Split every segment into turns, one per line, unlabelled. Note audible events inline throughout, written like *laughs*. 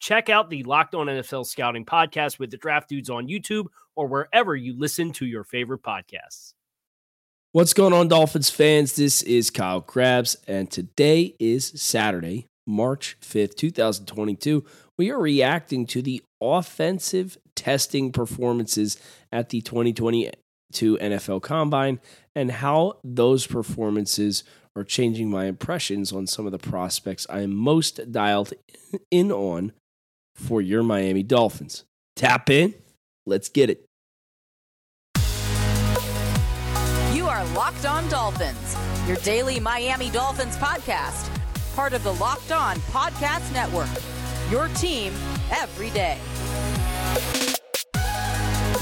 Check out the Locked On NFL Scouting podcast with the Draft Dudes on YouTube or wherever you listen to your favorite podcasts.
What's going on, Dolphins fans? This is Kyle Crabbs, and today is Saturday, March 5th, 2022. We are reacting to the offensive testing performances at the 2022 NFL Combine and how those performances are changing my impressions on some of the prospects I am most dialed in on for your Miami Dolphins. Tap in. Let's get it.
You are Locked On Dolphins, your daily Miami Dolphins podcast, part of the Locked On Podcast Network. Your team every day.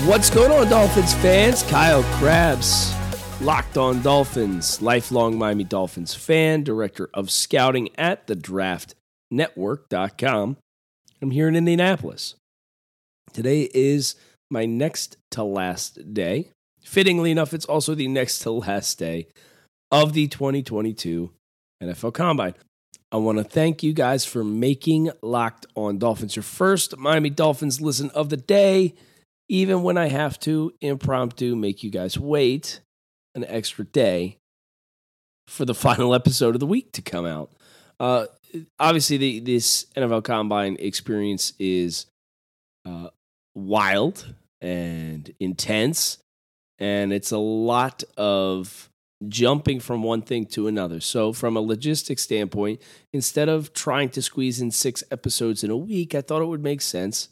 What's going on, Dolphins fans? Kyle Crabbs, Locked On Dolphins, lifelong Miami Dolphins fan, director of scouting at the draftnetwork.com. Here in Indianapolis. Today is my next to last day. Fittingly enough, it's also the next to last day of the 2022 NFL Combine. I want to thank you guys for making Locked On Dolphins your first Miami Dolphins listen of the day, even when I have to impromptu make you guys wait an extra day for the *laughs* final episode of the week to come out. Uh, obviously, the, this NFL Combine experience is uh, wild and intense, and it's a lot of jumping from one thing to another. So, from a logistics standpoint, instead of trying to squeeze in six episodes in a week, I thought it would make sense,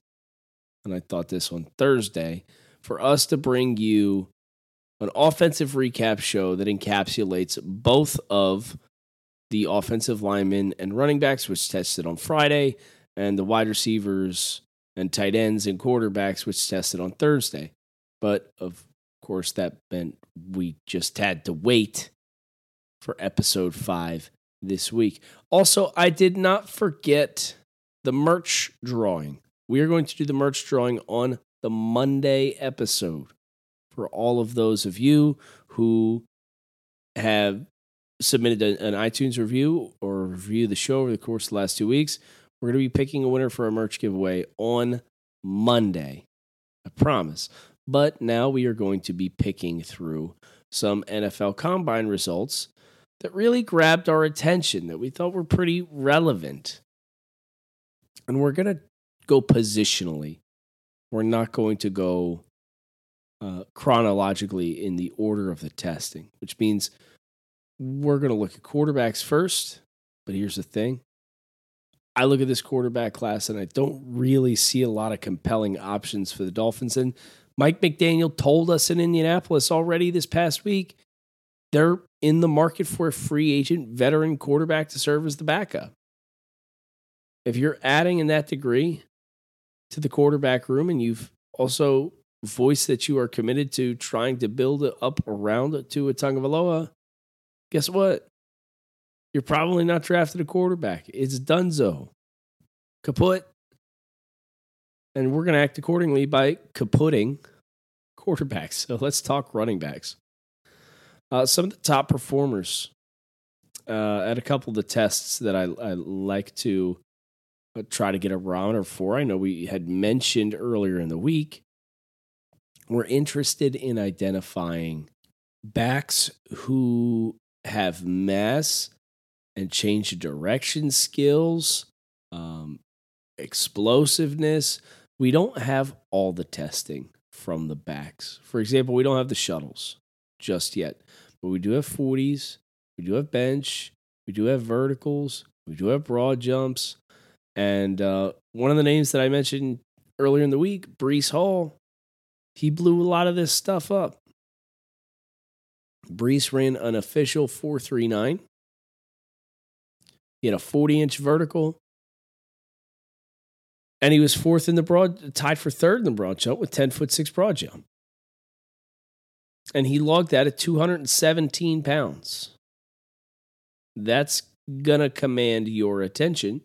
and I thought this on Thursday, for us to bring you an offensive recap show that encapsulates both of the offensive linemen and running backs, which tested on Friday, and the wide receivers and tight ends and quarterbacks, which tested on Thursday. But of course, that meant we just had to wait for episode five this week. Also, I did not forget the merch drawing. We are going to do the merch drawing on the Monday episode for all of those of you who have submitted an iTunes review or review the show over the course of the last two weeks. We're going to be picking a winner for a merch giveaway on Monday. I promise. But now we are going to be picking through some NFL combine results that really grabbed our attention, that we thought were pretty relevant. And we're going to go positionally. We're not going to go uh, chronologically in the order of the testing, which means we're going to look at quarterbacks first. But here's the thing I look at this quarterback class and I don't really see a lot of compelling options for the Dolphins. And Mike McDaniel told us in Indianapolis already this past week they're in the market for a free agent veteran quarterback to serve as the backup. If you're adding in that degree to the quarterback room and you've also voiced that you are committed to trying to build it up around Tua Tagovailoa, guess what? You're probably not drafted a quarterback. It's Dunzo. Kaput. And we're going to act accordingly by kaputting quarterbacks. *laughs* So let's talk running backs. Uh, some of the top performers uh, at a couple of the tests that I, I like to uh, try to get a or for. I know we had mentioned earlier in the week. We're interested in identifying backs who have mass and change of direction skills, um, explosiveness. We don't have all the testing from the backs. For example, we don't have the shuttles just yet, but we do have 40s, we do have bench, we do have verticals, we do have broad jumps. And uh, one of the names that I mentioned earlier in the week, Breece Hall, he blew a lot of this stuff up. Breece ran an official 439. He had a 40 inch vertical. And he was fourth in the broad, tied for third in the broad jump with 10 foot six broad jump. And he logged that at 217 pounds. That's going to command your attention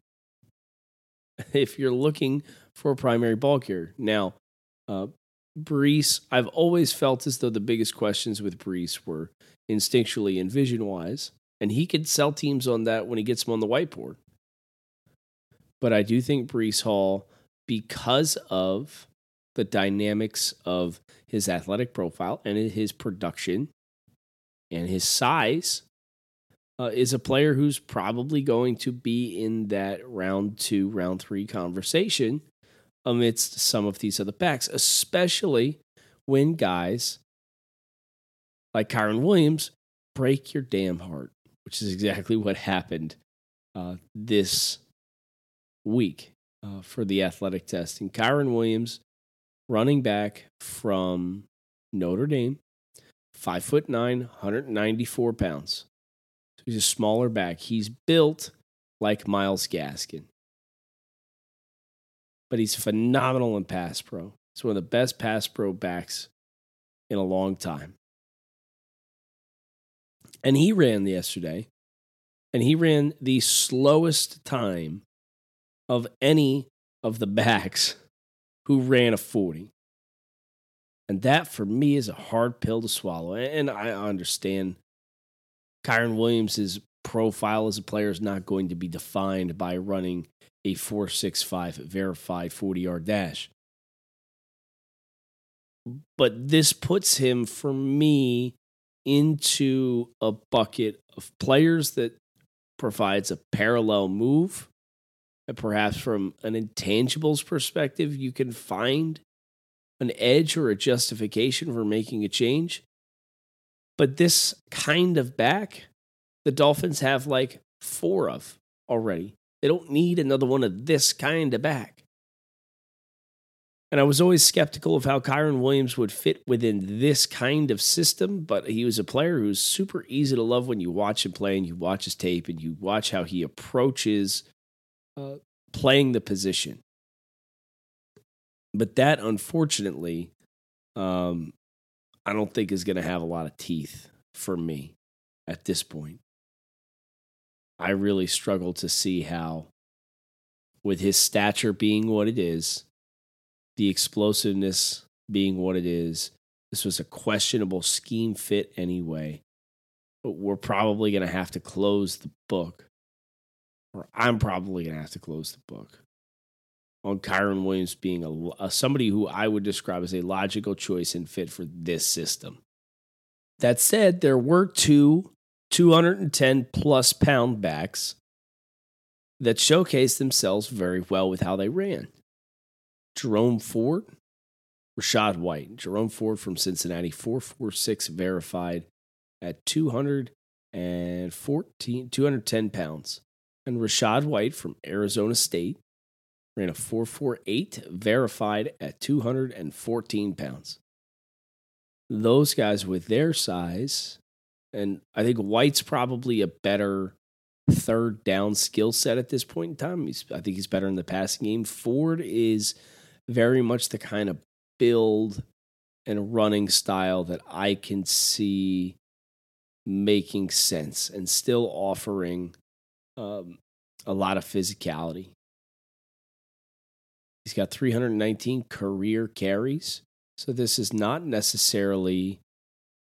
*laughs* if you're looking for a primary ball carrier. Now, uh, Breece, I've always felt as though the biggest questions with Breece were instinctually and vision wise, and he could sell teams on that when he gets them on the whiteboard. But I do think Breece Hall, because of the dynamics of his athletic profile and his production and his size, uh, is a player who's probably going to be in that round two, round three conversation amidst some of these other backs, especially when guys like Kyren Williams break your damn heart, which is exactly what happened uh, this week uh, for the athletic testing. Kyren Williams, running back from Notre Dame, five foot nine, 194 pounds. He's a smaller back. He's built like Myles Gaskin but he's phenomenal in pass pro. He's one of the best pass pro backs in a long time. And he ran yesterday, and he ran the slowest time of any of the backs who ran a 40. And that for me is a hard pill to swallow. And I understand Kyren Williams' profile as a player is not going to be defined by running a 465 verified 40 yard dash. But this puts him, for me, into a bucket of players that provides a parallel move. And perhaps from an intangibles perspective, you can find an edge or a justification for making a change. But this kind of back, the Dolphins have like four of already. They don't need another one of this kind of back. And I was always skeptical of how Kyren Williams would fit within this kind of system, but he was a player who's super easy to love when you watch him play and you watch his tape and you watch how he approaches uh, playing the position. But that, unfortunately, um, I don't think is going to have a lot of teeth for me at this point. I really struggle to see how, with his stature being what it is, the explosiveness being what it is, this was a questionable scheme fit anyway. But we're probably going to have to close the book, or I'm probably going to have to close the book on Kyren Williams being a, a, uh, somebody who I would describe as a logical choice and fit for this system. That said, there were two 210 plus pound backs that showcased themselves very well with how they ran. Jerome Ford, Rachaad White. Jerome Ford from Cincinnati, 446 verified at 214, 210 pounds. And Rachaad White from Arizona State ran a 448 verified at 214 pounds. Those guys with their size and I think White's probably a better third down skill set at this point in time. He's, I think he's better in the passing game. Ford is very much the kind of build and running style that I can see making sense and still offering um, a lot of physicality. He's got 319 career carries. So this is not necessarily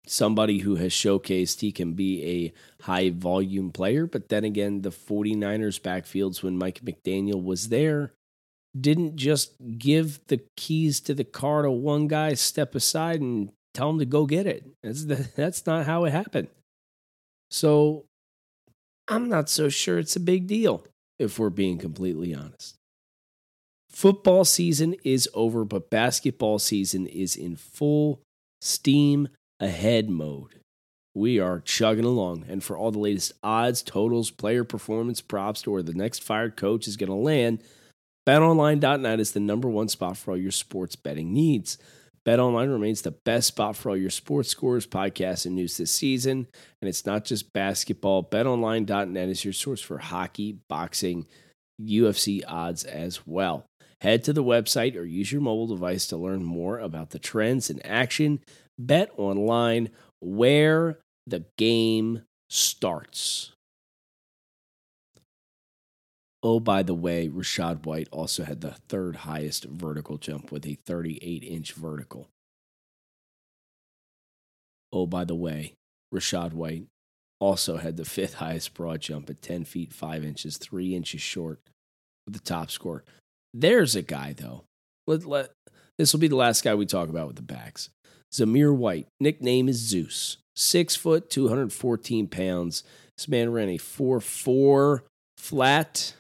somebody who has showcased he can be a high volume player. But then again, the 49ers backfields when Mike McDaniel was there didn't just give the keys to the car to one guy, step aside, and tell him to go get it. That's, the, *laughs* that's not how it happened. So I'm not so sure it's a big deal, if we're being completely honest. Football season is over, but basketball season is in full steam ahead mode. We are chugging along, and for all the latest odds, totals, player performance props to where the next fired coach is going to land, betonline.net is the number one spot for all your sports betting needs. BetOnline remains the best spot for all your sports scores, podcasts, and news this season. And it's not just basketball. BetOnline.net is your source for hockey, boxing, UFC odds as well. Head to the website or use your mobile device to learn more about the trends in action. Bet online where the game starts. Oh, by the way, Rachaad White also had the third highest vertical jump with a 38 inch vertical. Oh, by the way, Rachaad White also had the fifth highest broad jump at 10 feet 5 inches, 3 inches short with the top score. There's a guy, though. Let, let, this will be the last guy we talk about with the backs. Zamir White, nickname is Zeus. Six foot, 214 pounds. This man ran a 4 4 flat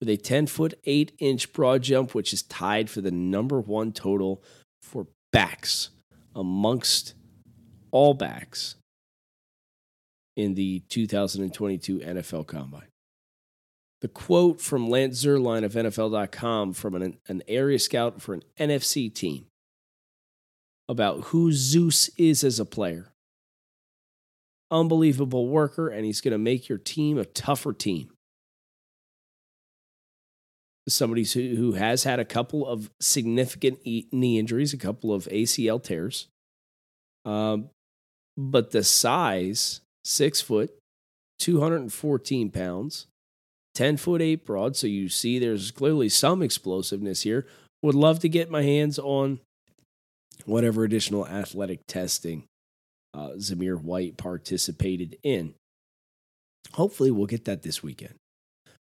with a 10 foot 8 inch broad jump, which is tied for the number one total for backs amongst all backs in the 2022 NFL Combine. The quote from Lance Zierlein of NFL.com from an, an area scout for an NFC team about who Zeus is as a player. Unbelievable worker, and he's going to make your team a tougher team somebody who has had a couple of significant knee injuries, a couple of ACL tears. Um, but the size, six foot, 214 pounds, 10 foot eight broad. So you see there's clearly some explosiveness here. Would love to get my hands on whatever additional athletic testing uh, Zamir White participated in. Hopefully, we'll get that this weekend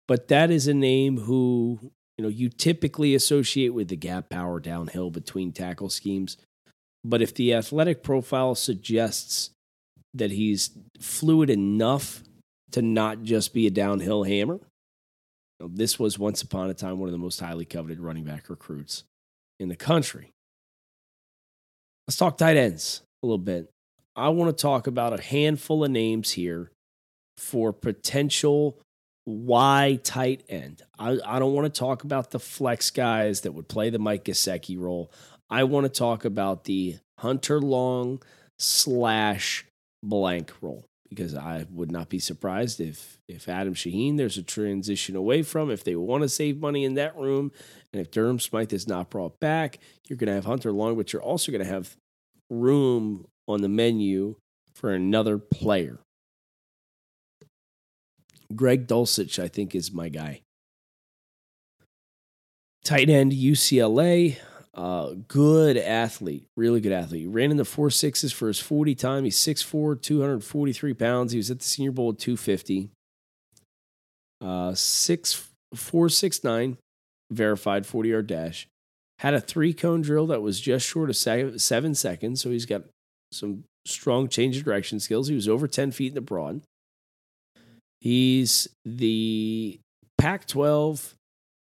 but that is a name who you know you typically associate with the gap power downhill between tackle schemes. But if the athletic profile suggests that he's fluid enough to not just be a downhill hammer, you know, this was once upon a time one of the most highly coveted running back recruits in the country. Let's talk tight ends a little bit. I want to talk about a handful of names here for potential Y tight end? I, I don't want to talk about the flex guys that would play the Mike Gesicki role. I want to talk about the Hunter Long slash blank role because I would not be surprised if if Adam Shaheen there's a transition away from if they want to save money in that room and if Durham Smythe is not brought back, you're going to have Hunter Long, but you're also going to have room on the menu for another player. Greg Dulcich, I think, is my guy. Tight end, UCLA. Uh, good athlete, really good athlete. Ran in the four sixes for his 40 time. He's 6'4, 243 pounds. He was at the Senior Bowl at 250. Uh, six four six nine, verified 40 yard dash. Had a three cone drill that was just short of seven seconds. So he's got some strong change of direction skills. He was over 10 feet in the broad. He's the Pac 12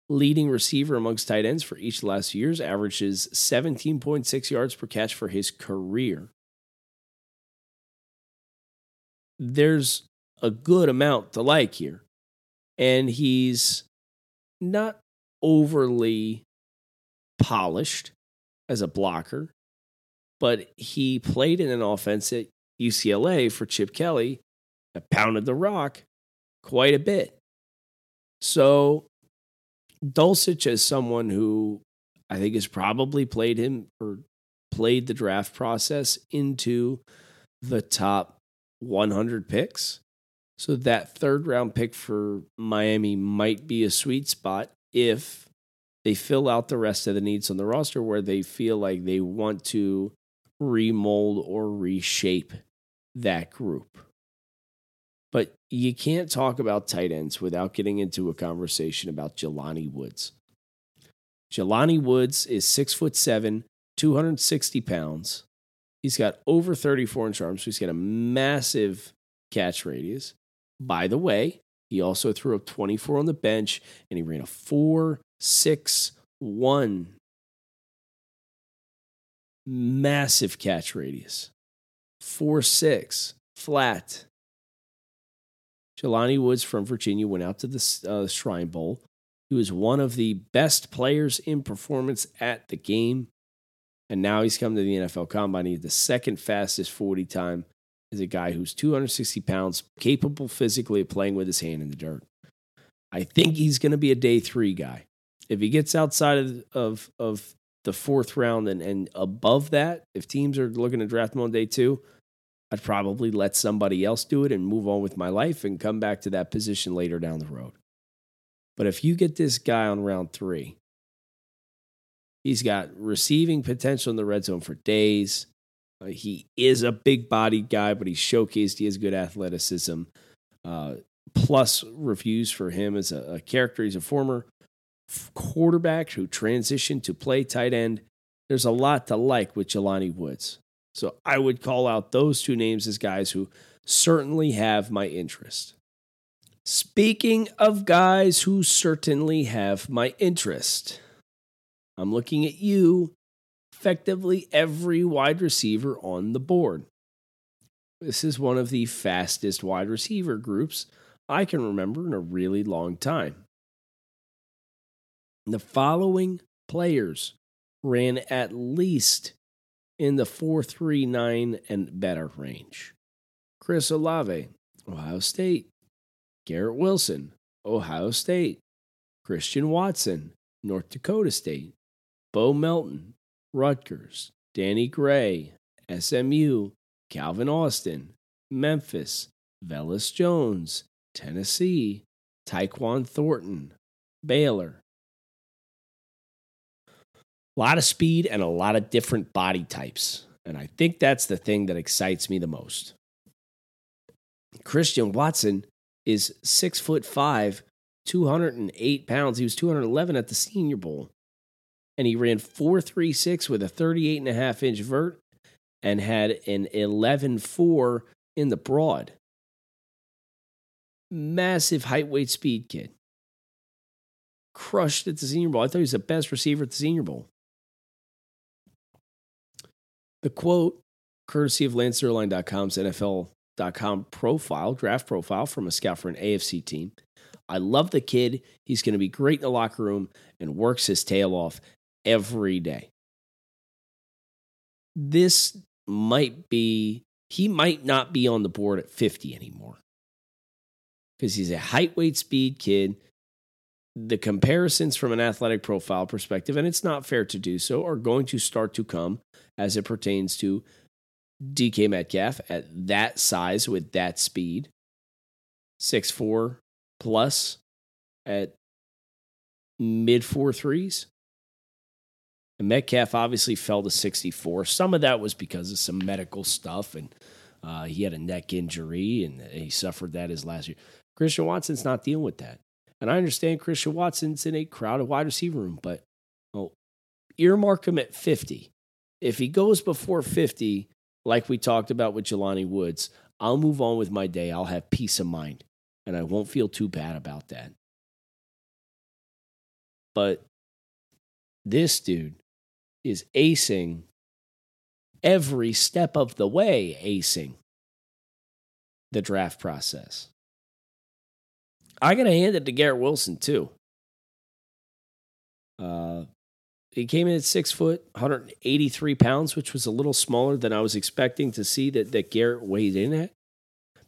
leading receiver amongst tight ends for each last years, averages 17.6 yards per catch for his career. There's a good amount to like here. And he's not overly polished as a blocker, but he played in an offense at UCLA for Chip Kelly that pounded the rock quite a bit. So Dulcich is someone who I think has probably played him or played the draft process into the top 100 picks. So that third round pick for Miami might be a sweet spot if they fill out the rest of the needs on the roster where they feel like they want to remold or reshape that group. But you can't talk about tight ends without getting into a conversation about Jelani Woods. Jelani Woods is six foot seven, 260 pounds. He's got over 34 inch arms, so he's got a massive catch radius. By the way, he also threw up 24 on the bench and he ran a 4 6 1. Massive catch radius. 4 6, flat. Jelani Woods from Virginia went out to the uh, Shrine Bowl. He was one of the best players in performance at the game. And now he's come to the NFL Combine. He's the second fastest 40 time is a guy who's 260 pounds, capable physically of playing with his hand in the dirt. I think he's going to be a day three guy. If he gets outside of, of, of the fourth round and, and above that, if teams are looking to draft him on day two, I'd probably let somebody else do it and move on with my life and come back to that position later down the road. But if you get this guy on round three, he's got receiving potential in the red zone for days. Uh, he is a big bodied guy, but he's showcased he has good athleticism. Uh, plus reviews for him as a, a character. He's a former quarterback who transitioned to play tight end. There's a lot to like with Jelani Woods. So I would call out those two names as guys who certainly have my interest. Speaking of guys who certainly have my interest, I'm looking at you effectively every wide receiver on the board. This is one of the fastest wide receiver groups I can remember in a really long time. The following players ran at least in the 439 and better range. Chris Olave, Ohio State, Garrett Wilson, Ohio State, Christian Watson, North Dakota State, Bo Melton, Rutgers, Danny Gray, SMU, Calvin Austin, Memphis, Velus Jones, Tennessee, Tyquan Thornton, Baylor. A lot of speed and a lot of different body types. And I think that's the thing that excites me the most. Christian Watson is six foot five, 208 pounds. He was 211 at the Senior Bowl and he ran 436 with a 38 and a half inch vert and had an 11.4 in the broad. Massive height, weight, speed kid. Crushed at the Senior Bowl. I thought he was the best receiver at the Senior Bowl. The quote, courtesy of Lance Zierlein.com's NFL.com profile, draft profile from a scout for an AFC team. I love the kid. He's going to be great in the locker room and works his tail off every day. This might be, he might not be on the board at 50 anymore because he's a height, weight, speed kid. The comparisons from an athletic profile perspective, and it's not fair to do so, are going to start to come as it pertains to DK Metcalf at that size with that speed, six four plus at mid four threes. And Metcalf obviously fell to 64. Some of that was because of some medical stuff, and uh, he had a neck injury, and he suffered that his last year. Christian Watson's not dealing with that. And I understand Christian Watson's in a crowded wide receiver room, but well, earmark him at 50. If he goes before 50, like we talked about with Jelani Woods, I'll move on with my day. I'll have peace of mind, and I won't feel too bad about that. But this dude, is acing every step of the way, acing the draft process. I got to hand it to Garrett Wilson, too. Uh, he came in at six foot, 183 pounds, which was a little smaller than I was expecting to see that, that Garrett weighed in at.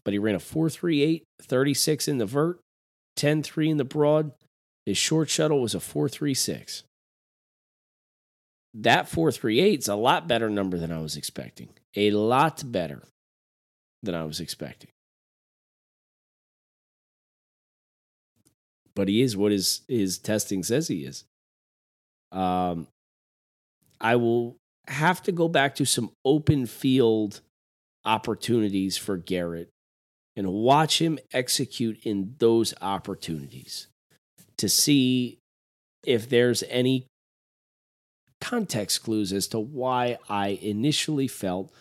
But he ran a 438, 36 in the vert, 10 3 in the broad. His short shuttle was a 436 that 438 is a lot better number than I was expecting. A lot better than I was expecting. But he is what his his testing says he is. Um I will have to go back to some open field opportunities for Garrett and watch him execute in those opportunities to see if there's any context clues as to why I initially felt,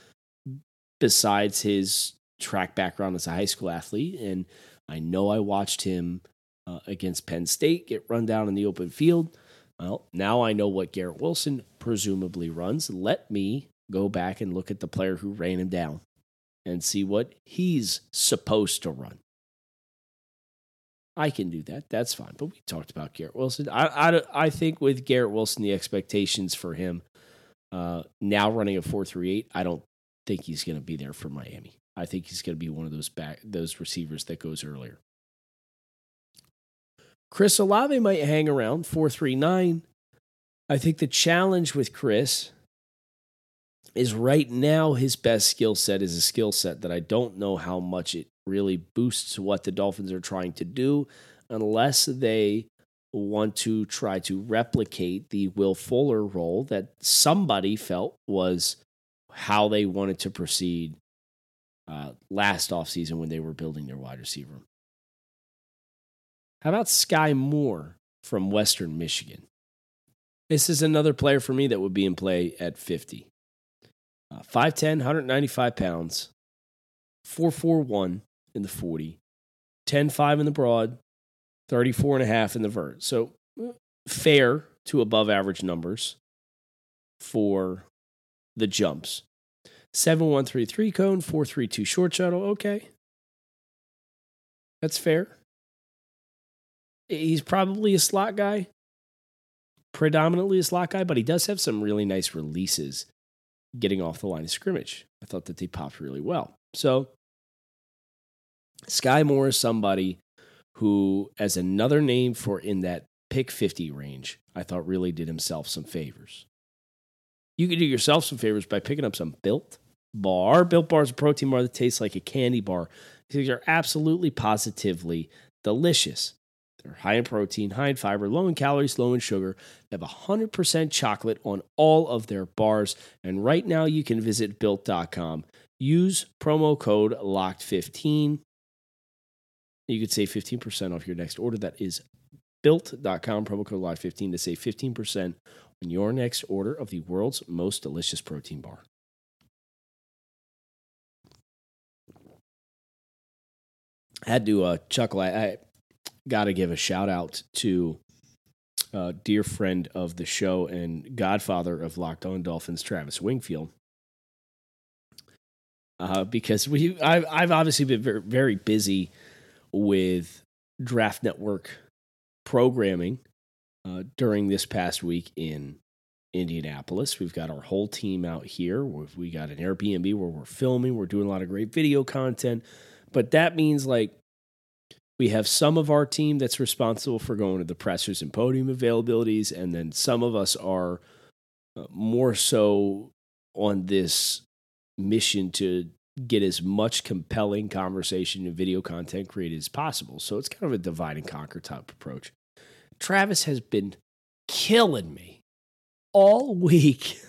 besides his track background as a high school athlete, and I know I watched him uh, against Penn State get run down in the open field. Well, now I know what Garrett Wilson presumably runs. Let me go back and look at the player who ran him down and see what he's supposed to run. I can do that. That's fine. But we talked about Garrett Wilson. I, I, I think with Garrett Wilson, the expectations for him uh, now running a four three eight, I don't think he's going to be there for Miami. I think he's going to be one of those back those receivers that goes earlier. Chris Olave might hang around four three nine. I think the challenge with Chris is right now his best skill set is a skill set that I don't know how much it really boosts what the Dolphins are trying to do unless they want to try to replicate the Will Fuller role that somebody felt was how they wanted to proceed uh, last offseason when they were building their wide receiver. How about Skyy Moore from Western Michigan? This is another player for me that would be in play at 50. Uh, 5'10, 195 pounds, 441 in the 40, 10.5 in the broad, 34 and a half in the vert. So uh, fair to above average numbers for the jumps. 7133 cone, 432 short shuttle. Okay. That's fair. He's probably a slot guy, predominantly a slot guy, but he does have some really nice releases getting off the line of scrimmage. I thought that they popped really well. So Skyy Moore is somebody who, as another name for in that pick 50 range, I thought really did himself some favors. You could do yourself some favors by picking up some Built Bar. Built Bar is a protein bar that tastes like a candy bar. These are absolutely positively delicious. They're high in protein, high in fiber, low in calories, low in sugar. They have 100% chocolate on all of their bars. And right now you can visit built.com. Use promo code LOCKED15 you could save 15% off your next order. That is built.com, promo code LOCKED15 to save 15% on your next order of the world's most delicious protein bar. I had to uh, chuckle. I, I got to give a shout out to a dear friend of the show and godfather of Locked On Dolphins, Travis Wingfield. Uh, because we, I've, I've obviously been very, very busy with Draft Network programming uh, during this past week in Indianapolis. We've got our whole team out here. We've, we got an Airbnb where we're filming. We're doing a lot of great video content. But that means like we have some of our team that's responsible for going to the pressers and podium availabilities, and then some of us are uh, more so on this mission to get as much compelling conversation and video content created as possible. So it's kind of a divide and conquer type approach. Travis has been killing me all *laughs* week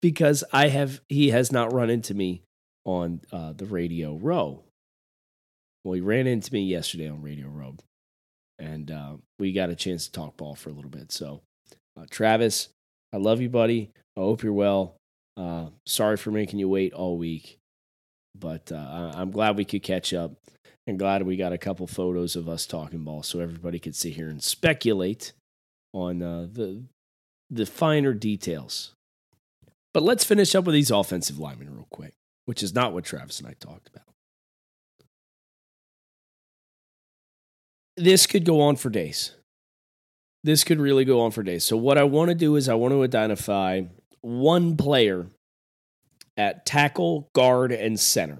because I have he has not run into me on uh, the Radio Row. Well, he ran into me yesterday on Radio Row, and uh, we got a chance to talk ball for a little bit. So, uh, Travis, I love you, buddy. I hope you're well. Uh, sorry for making you wait all week, but uh, I'm glad we could catch up and glad we got a couple photos of us talking ball so everybody could sit here and speculate on uh, the the finer details. But let's finish up with these offensive linemen real quick, which is not what Travis and I talked about. This could go on for days. This could really go on for days. So, what I want to do is I want to identify one player at tackle, guard, and center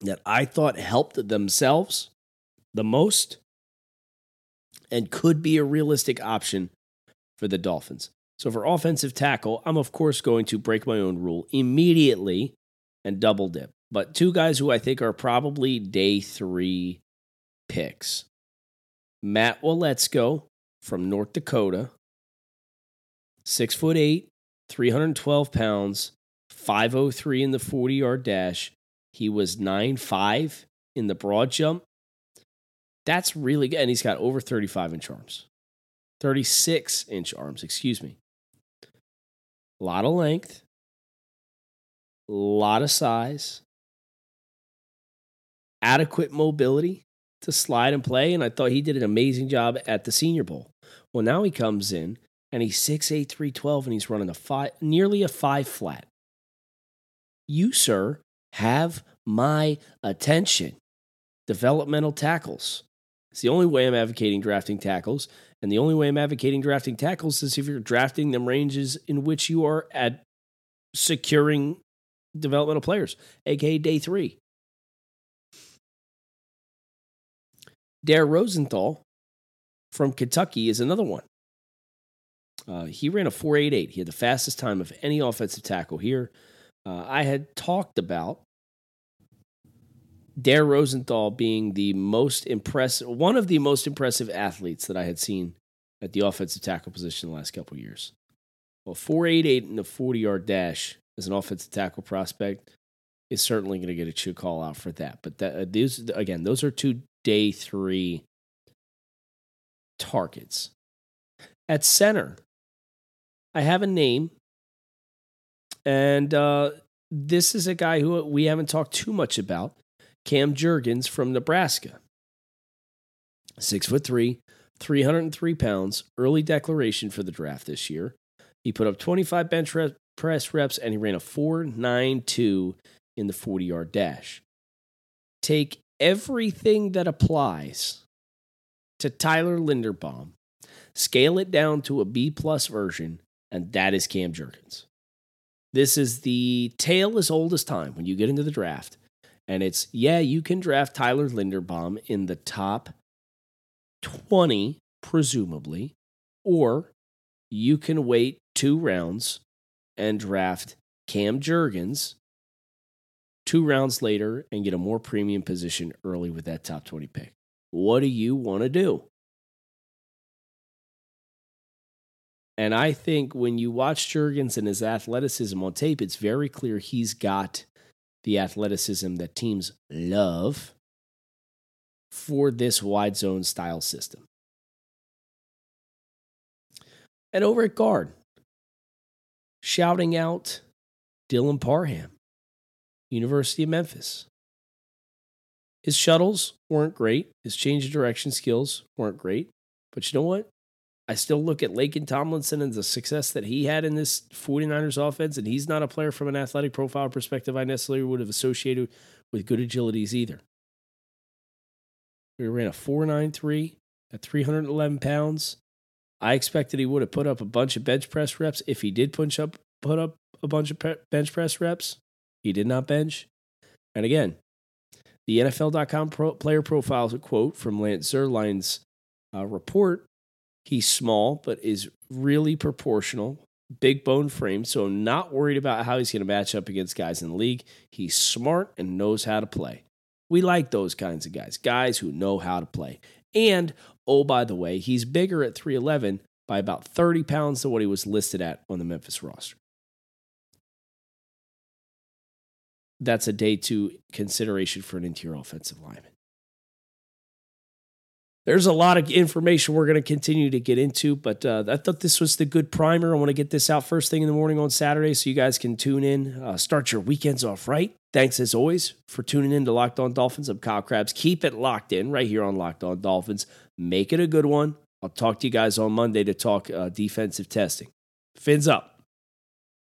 that I thought helped themselves the most and could be a realistic option for the Dolphins. So for offensive tackle, I'm of course going to break my own rule immediately and double dip. But two guys who I think are probably day three picks Matt Waletzko from North Dakota, six foot eight, 312 pounds, 503 in the 40 yard dash. He was 9'5 in the broad jump. That's really good. And he's got over 35 inch arms, 36 inch arms, excuse me. A lot of length, a lot of size, adequate mobility to slide and play. And I thought he did an amazing job at the Senior Bowl. Well, now he comes in and he's 6'8, 312, and he's running a five, nearly a five flat. You, sir, have my attention. Developmental tackles. It's the only way I'm advocating drafting tackles. And the only way I'm advocating drafting tackles is if you're drafting them ranges in which you are at securing developmental players, aka day three. Dare Rosenthal from Kentucky is another one. Uh, he ran a 4.88. He had the fastest time of any offensive tackle here. Uh, I had talked about Dare Rosenthal being the most impressive, one of the most impressive athletes that I had seen at the offensive tackle position the last couple years. Well, 4.88 in the 40 yard dash as an offensive tackle prospect is certainly going to get a chew call out for that. But that, uh, these, again, those are two day three targets. At center, I have a name, and uh, this is a guy who we haven't talked too much about Cam Jurgens from Nebraska. Six foot three, 303 pounds, early declaration for the draft this year. He put up 25 bench rep, press reps and he ran a 492 in the 40 yard dash. Take everything that applies to Tyler Linderbaum, scale it down to a B plus version, and that is Cam Jurgens. This is the tale as old as time when you get into the draft. And it's, yeah, you can draft Tyler Linderbaum in the top 20, presumably, or you can wait two rounds and draft Cam Jurgens two rounds later and get a more premium position early with that top 20 pick. What do you want to do? And I think when you watch Jurgens and his athleticism on tape, it's very clear he's got the athleticism that teams love for this wide zone style system. And over at guard, shouting out Dylan Parham, University of Memphis. His shuttles weren't great. His change of direction skills weren't great. But you know what? I still look at Laken Tomlinson and the success that he had in this 49ers offense, and he's not a player from an athletic profile perspective I necessarily would have associated with good agilities either. We ran a 493 at 311 pounds. I expected he would have put up a bunch of bench press reps if he did punch up put up a bunch of bench press reps. He did not bench. And again, the NFL.com pro player profiles a quote from Lance Zierlein's uh, report. He's small, but is really proportional, big bone frame. So not worried about how he's going to match up against guys in the league. He's smart and knows how to play. We like those kinds of guys, guys who know how to play. And oh, by the way, he's bigger at 311 by about 30 pounds than what he was listed at on the Memphis roster. That's a day two consideration for an interior offensive lineman. There's a lot of information we're going to continue to get into, but uh, I thought this was the good primer. I want to get this out first thing in the morning on Saturday so you guys can tune in, uh, start your weekends off right. Thanks as always for tuning in to Locked On Dolphins. I'm Kyle Crabbs. Keep it locked in right here on Locked On Dolphins. Make it a good one. I'll talk to you guys on Monday to talk uh, defensive testing. Fins up.